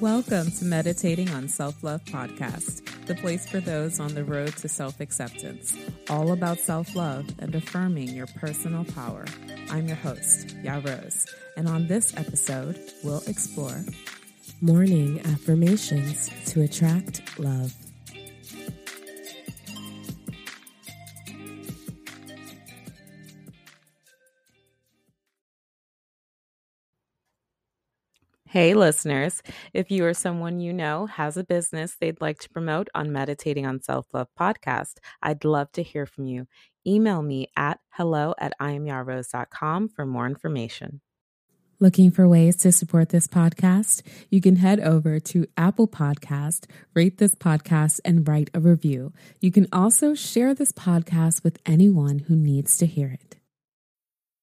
Welcome to Meditating on Self Love Podcast, the place for those on the road to self acceptance, all about self love and affirming your personal power. I'm your host, Ya Rose, and on this episode, we'll explore morning affirmations to attract love. Hey, listeners. If you or someone you know has a business they'd like to promote on Meditating on Self Love podcast, I'd love to hear from you. Email me at hello at iamyarose.com for more information. Looking for ways to support this podcast? You can head over to Apple Podcast, rate this podcast, and write a review. You can also share this podcast with anyone who needs to hear it.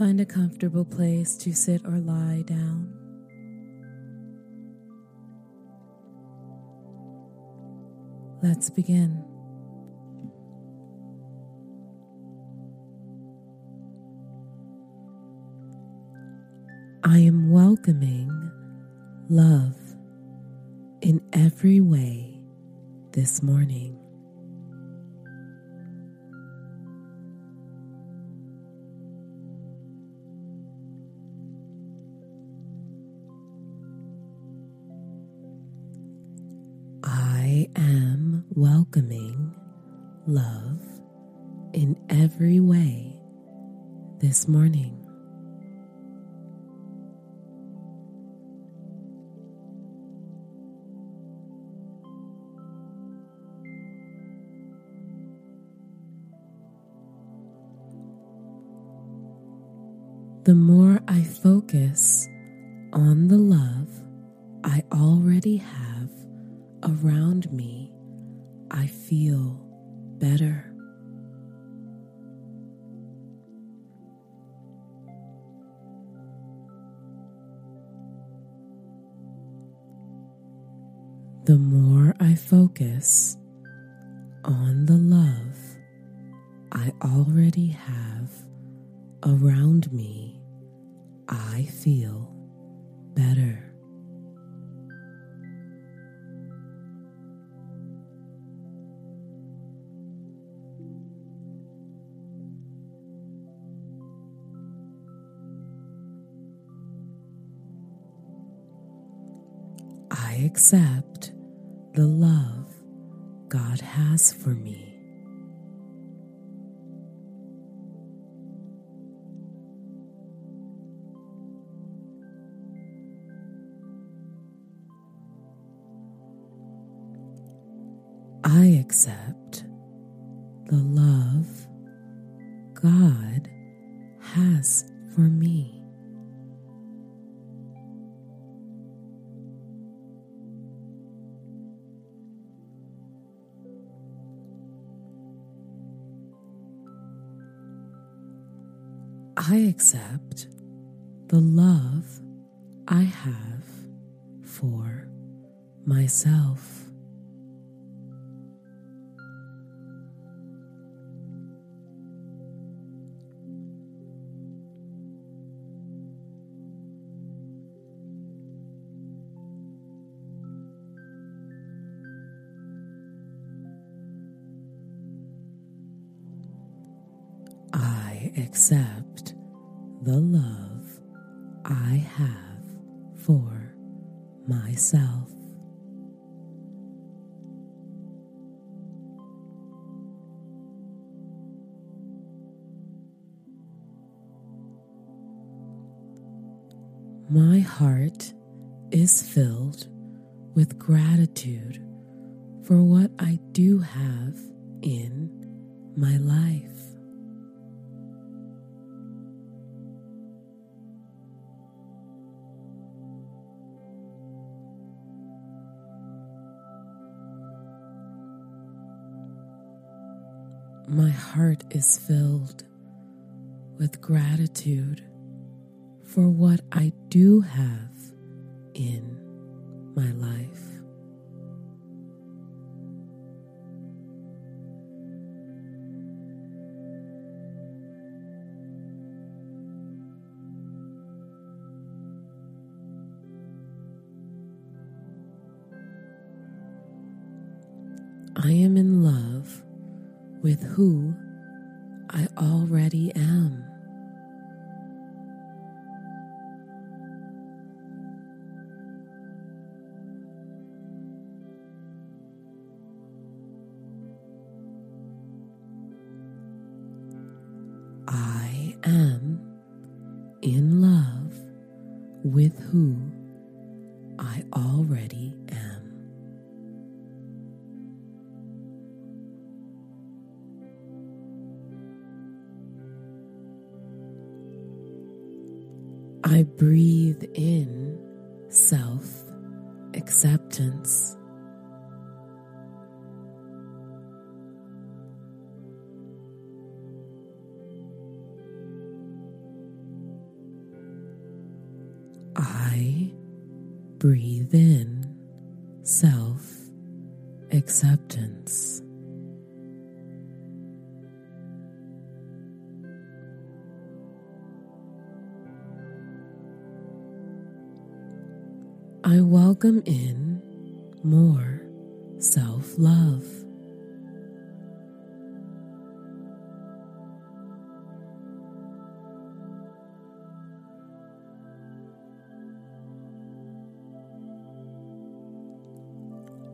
Find a comfortable place to sit or lie down. Let's begin. I am welcoming love in every way this morning. Welcoming love in every way this morning. Accept the love My heart is filled with gratitude for what I do have in my life. My heart is filled with gratitude for what I do have in my life. Am in love with who I already am. I breathe in self acceptance.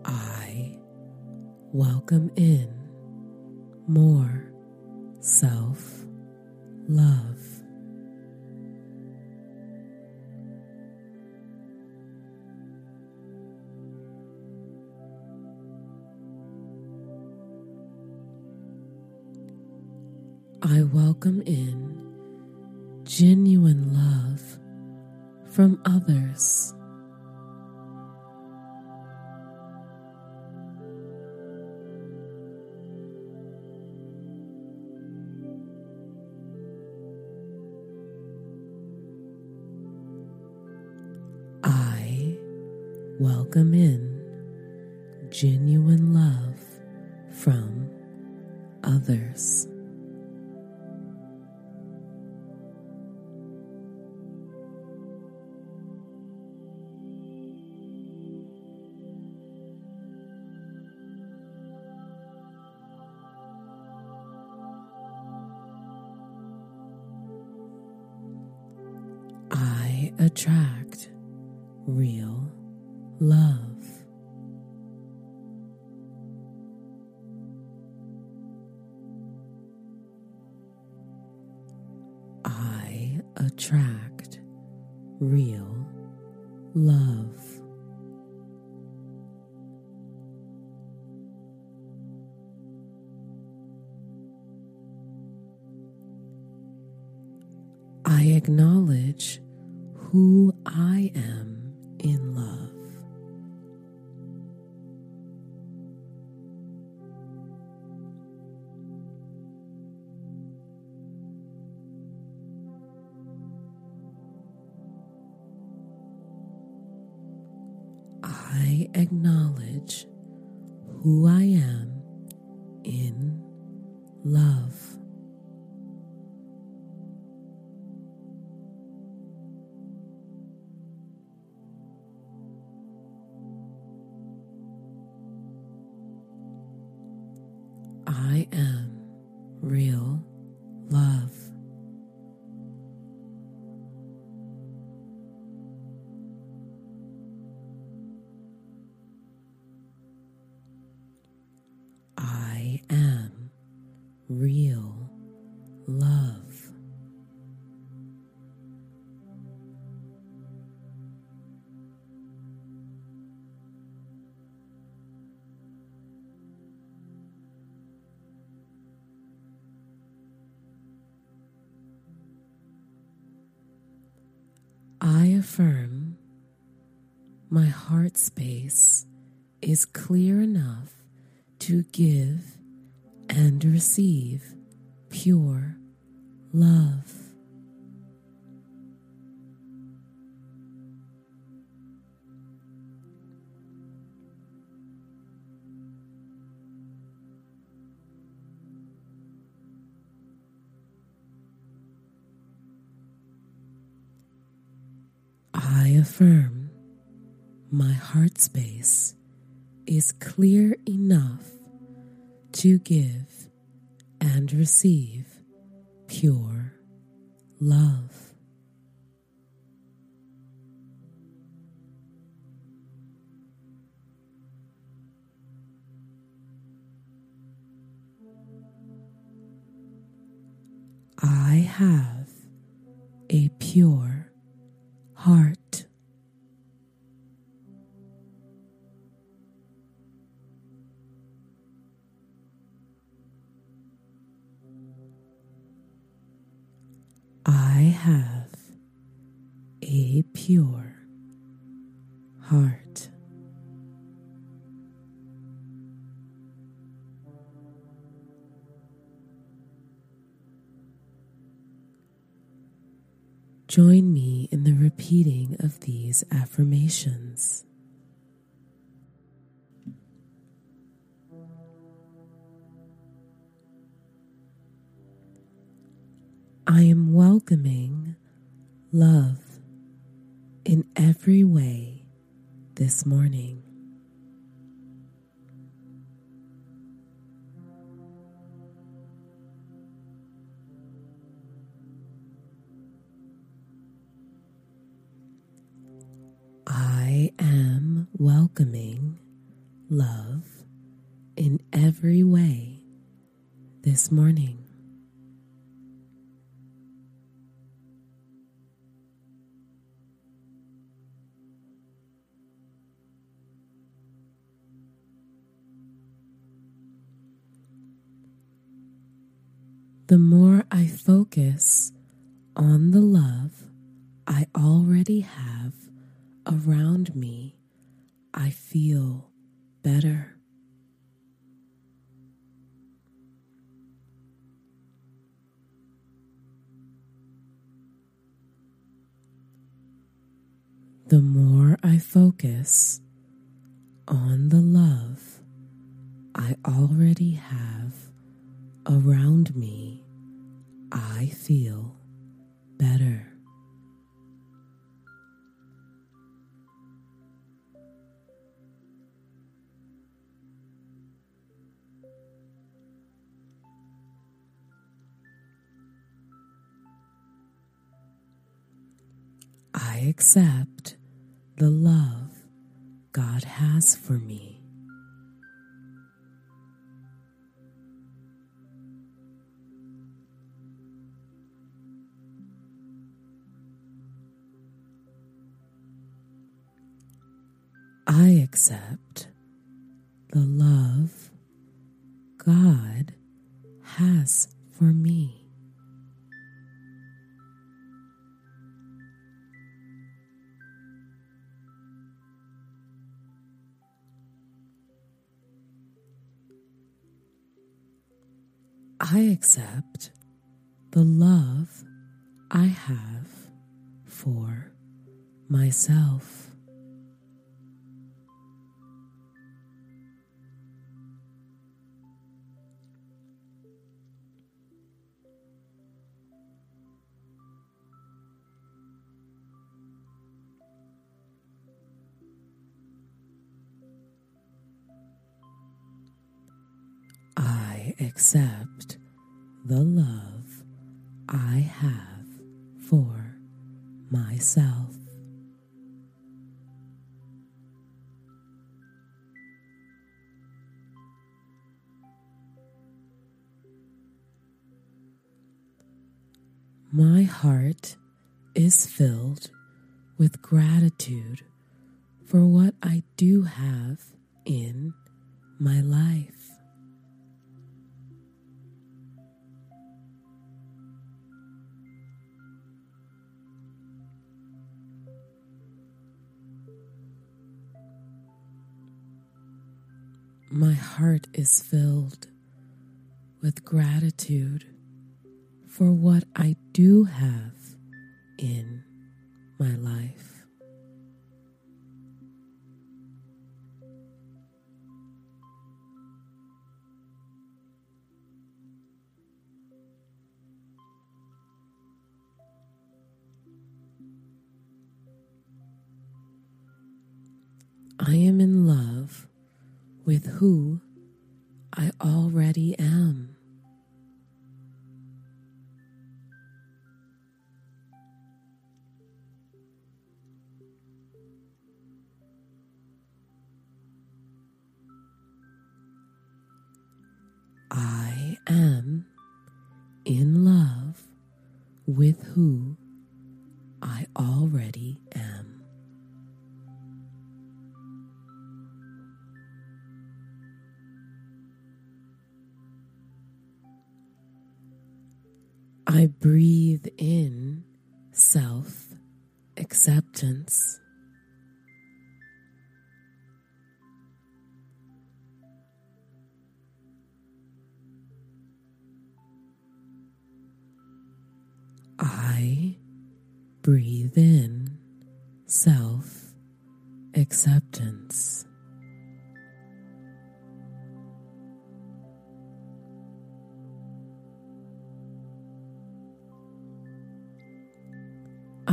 I welcome in more self love. I welcome in genuine love from others. Attract real love. I attract real love. Who real love. I affirm my heart space is clear enough to give and receive pure love. I affirm my heart space is clear enough to give and receive pure love. I have a pure Join me in the repeating of these affirmations. I am welcoming love welcoming love focus on the love I already have around me, I feel better. I accept the love God has for me. I accept the love God has for me. Accept the love I have for myself. I accept the love I have for myself. My heart is filled with gratitude for what I do have in my life. My heart is filled with gratitude for what I do have in my life. I am in with who I already am.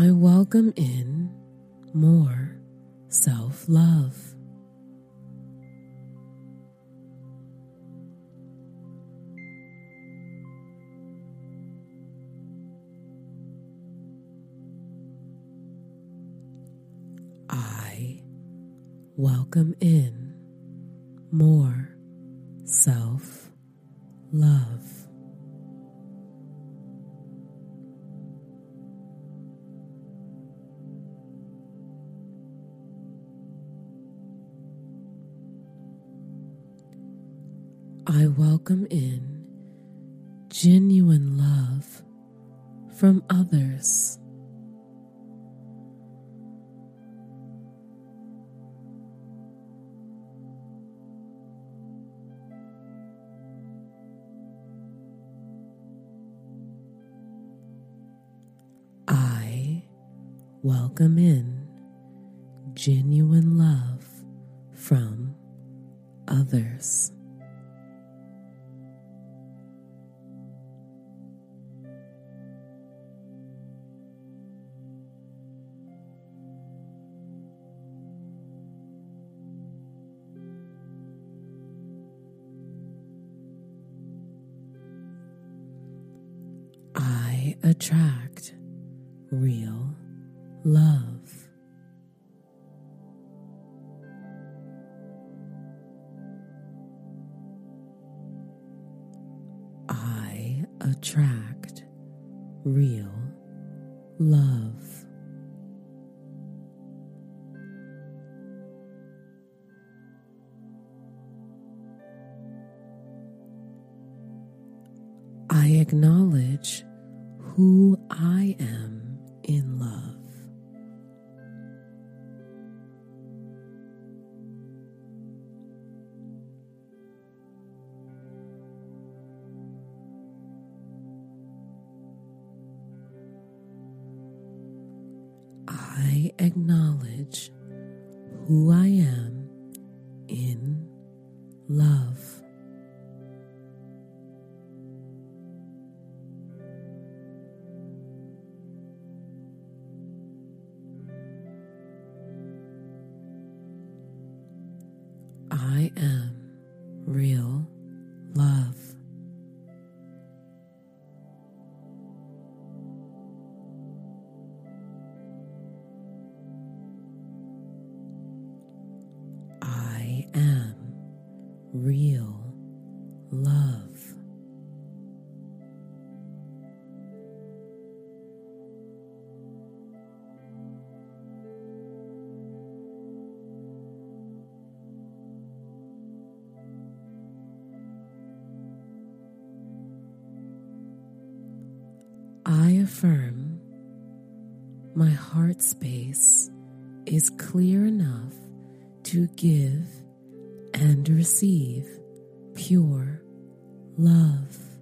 I welcome in more self love. I welcome in more self love. I welcome in genuine love from others. I welcome in genuine love from others. Attract real love. Affirm my heart space is clear enough to give and receive pure love.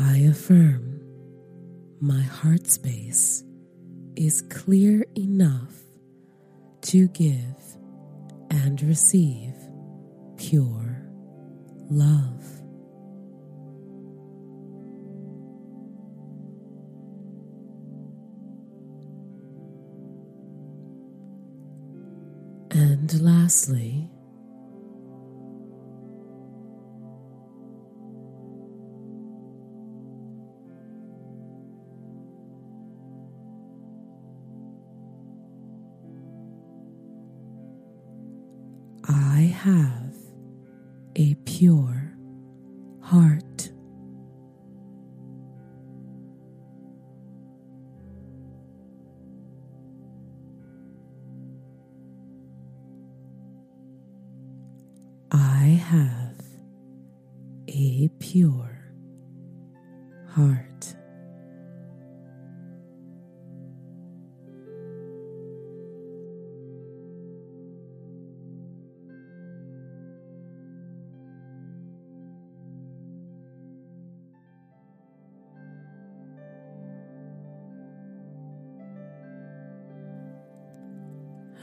I affirm my heart space is clear enough to give and receive pure love. And lastly,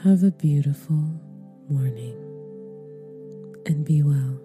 Have a beautiful morning and be well.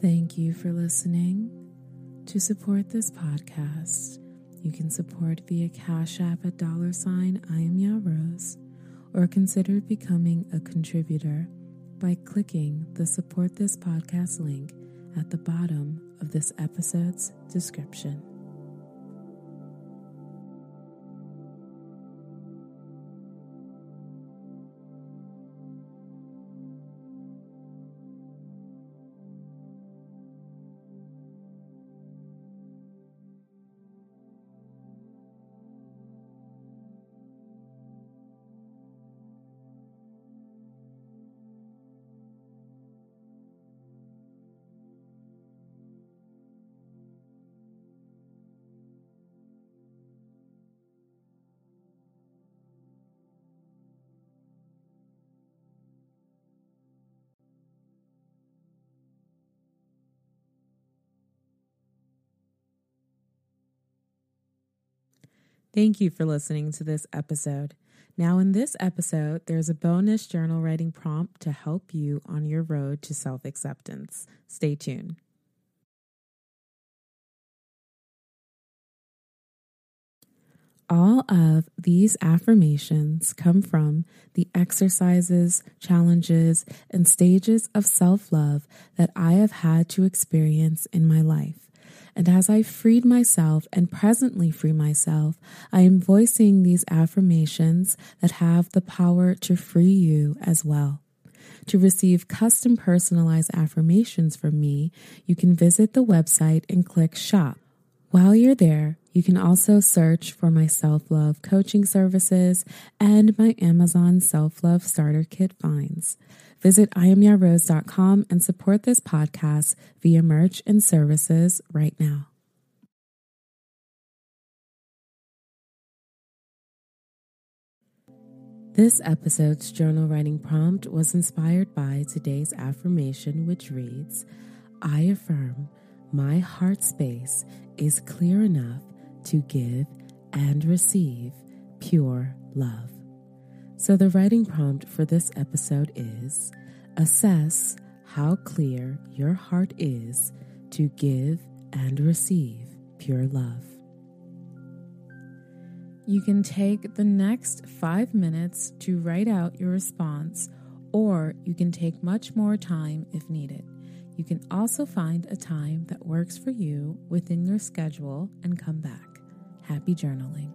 Thank you for listening. To support this podcast, you can support via Cash App at dollar sign I am Ya Rose, or consider becoming a contributor by clicking the support this podcast link at the bottom of this episode's description. Thank you for listening to this episode. Now, in this episode, there's a bonus journal writing prompt to help you on your road to self acceptance. Stay tuned. All of these affirmations come from the exercises, challenges, and stages of self love that I have had to experience in my life. And as I freed myself and presently free myself, I am voicing these affirmations that have the power to free you as well. To receive custom personalized affirmations from me, you can visit the website and click shop. While you're there, you can also search for my self love coaching services and my Amazon self love starter kit finds. Visit IamYaRose.com and support this podcast via merch and services right now. This episode's journal writing prompt was inspired by today's affirmation, which reads I affirm my heart space is clear enough to give and receive pure love. So, the writing prompt for this episode is assess how clear your heart is to give and receive pure love. You can take the next five minutes to write out your response, or you can take much more time if needed. You can also find a time that works for you within your schedule and come back. Happy journaling.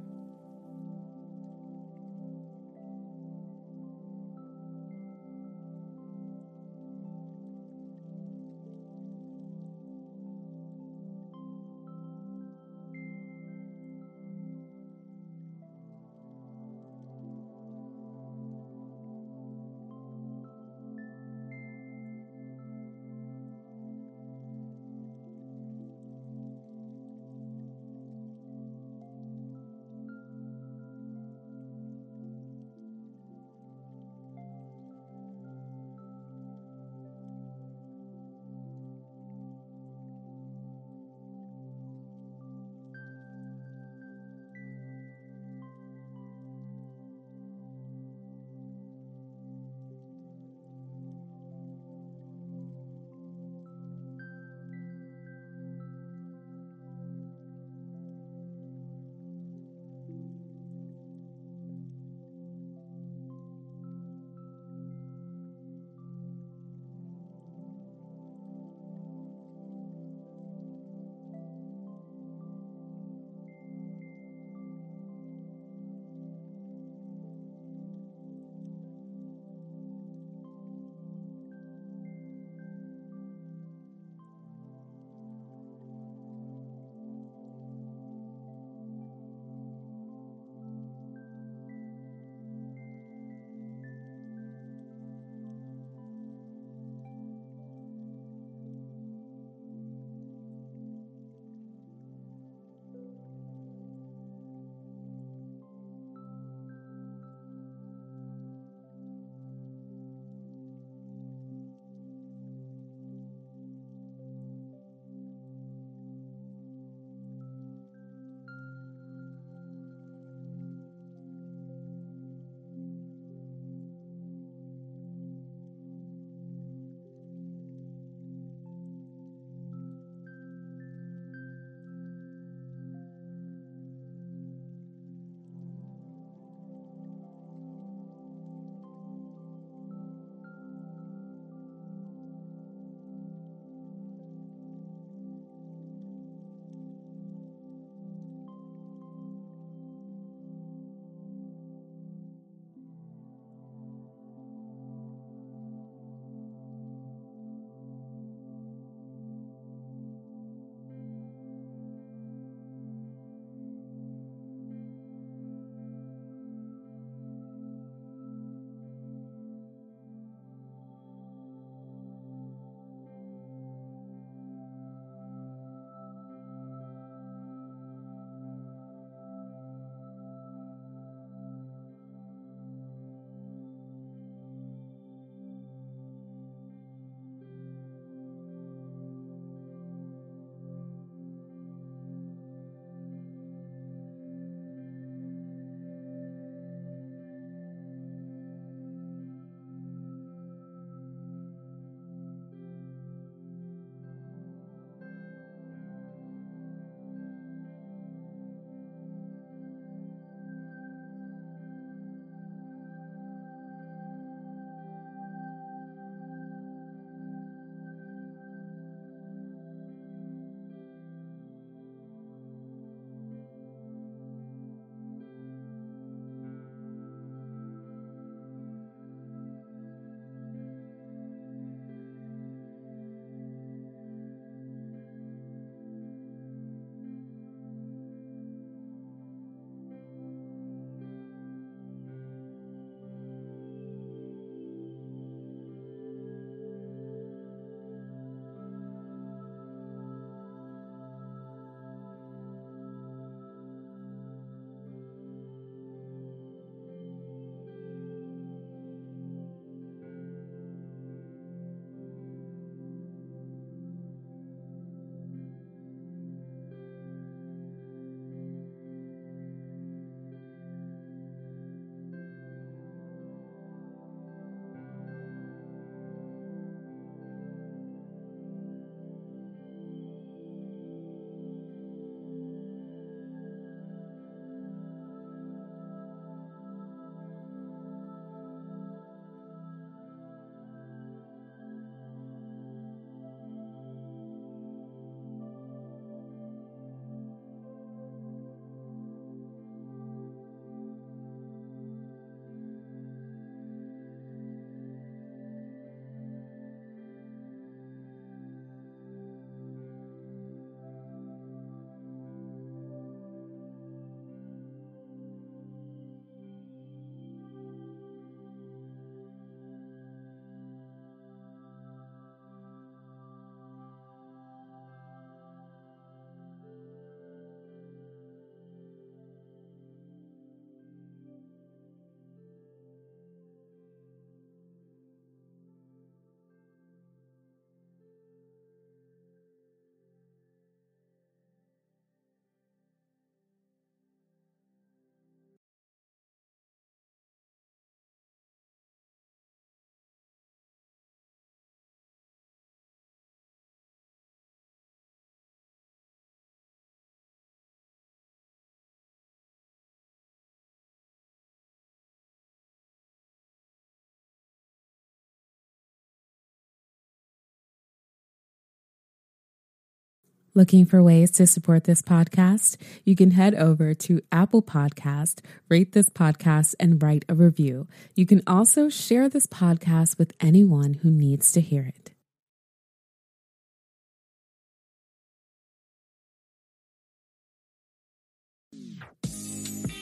Looking for ways to support this podcast? You can head over to Apple Podcast, rate this podcast, and write a review. You can also share this podcast with anyone who needs to hear it.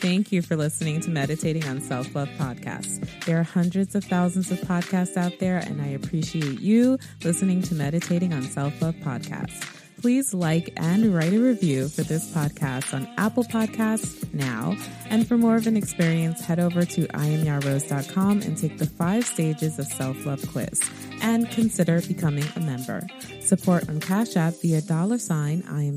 Thank you for listening to Meditating on Self Love podcast. There are hundreds of thousands of podcasts out there, and I appreciate you listening to Meditating on Self Love podcast please like and write a review for this podcast on Apple Podcasts now. And for more of an experience, head over to iamyarose.com and take the five stages of self-love quiz and consider becoming a member. Support on Cash App via dollar sign I am.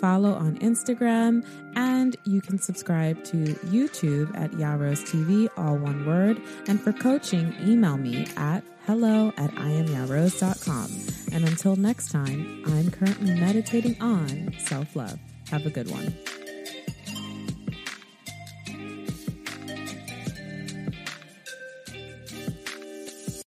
Follow on Instagram and you can subscribe to YouTube at Yarose TV, all one word. And for coaching, email me at hello at iamyarose.com. And until next time, I'm currently meditating on self love. Have a good one.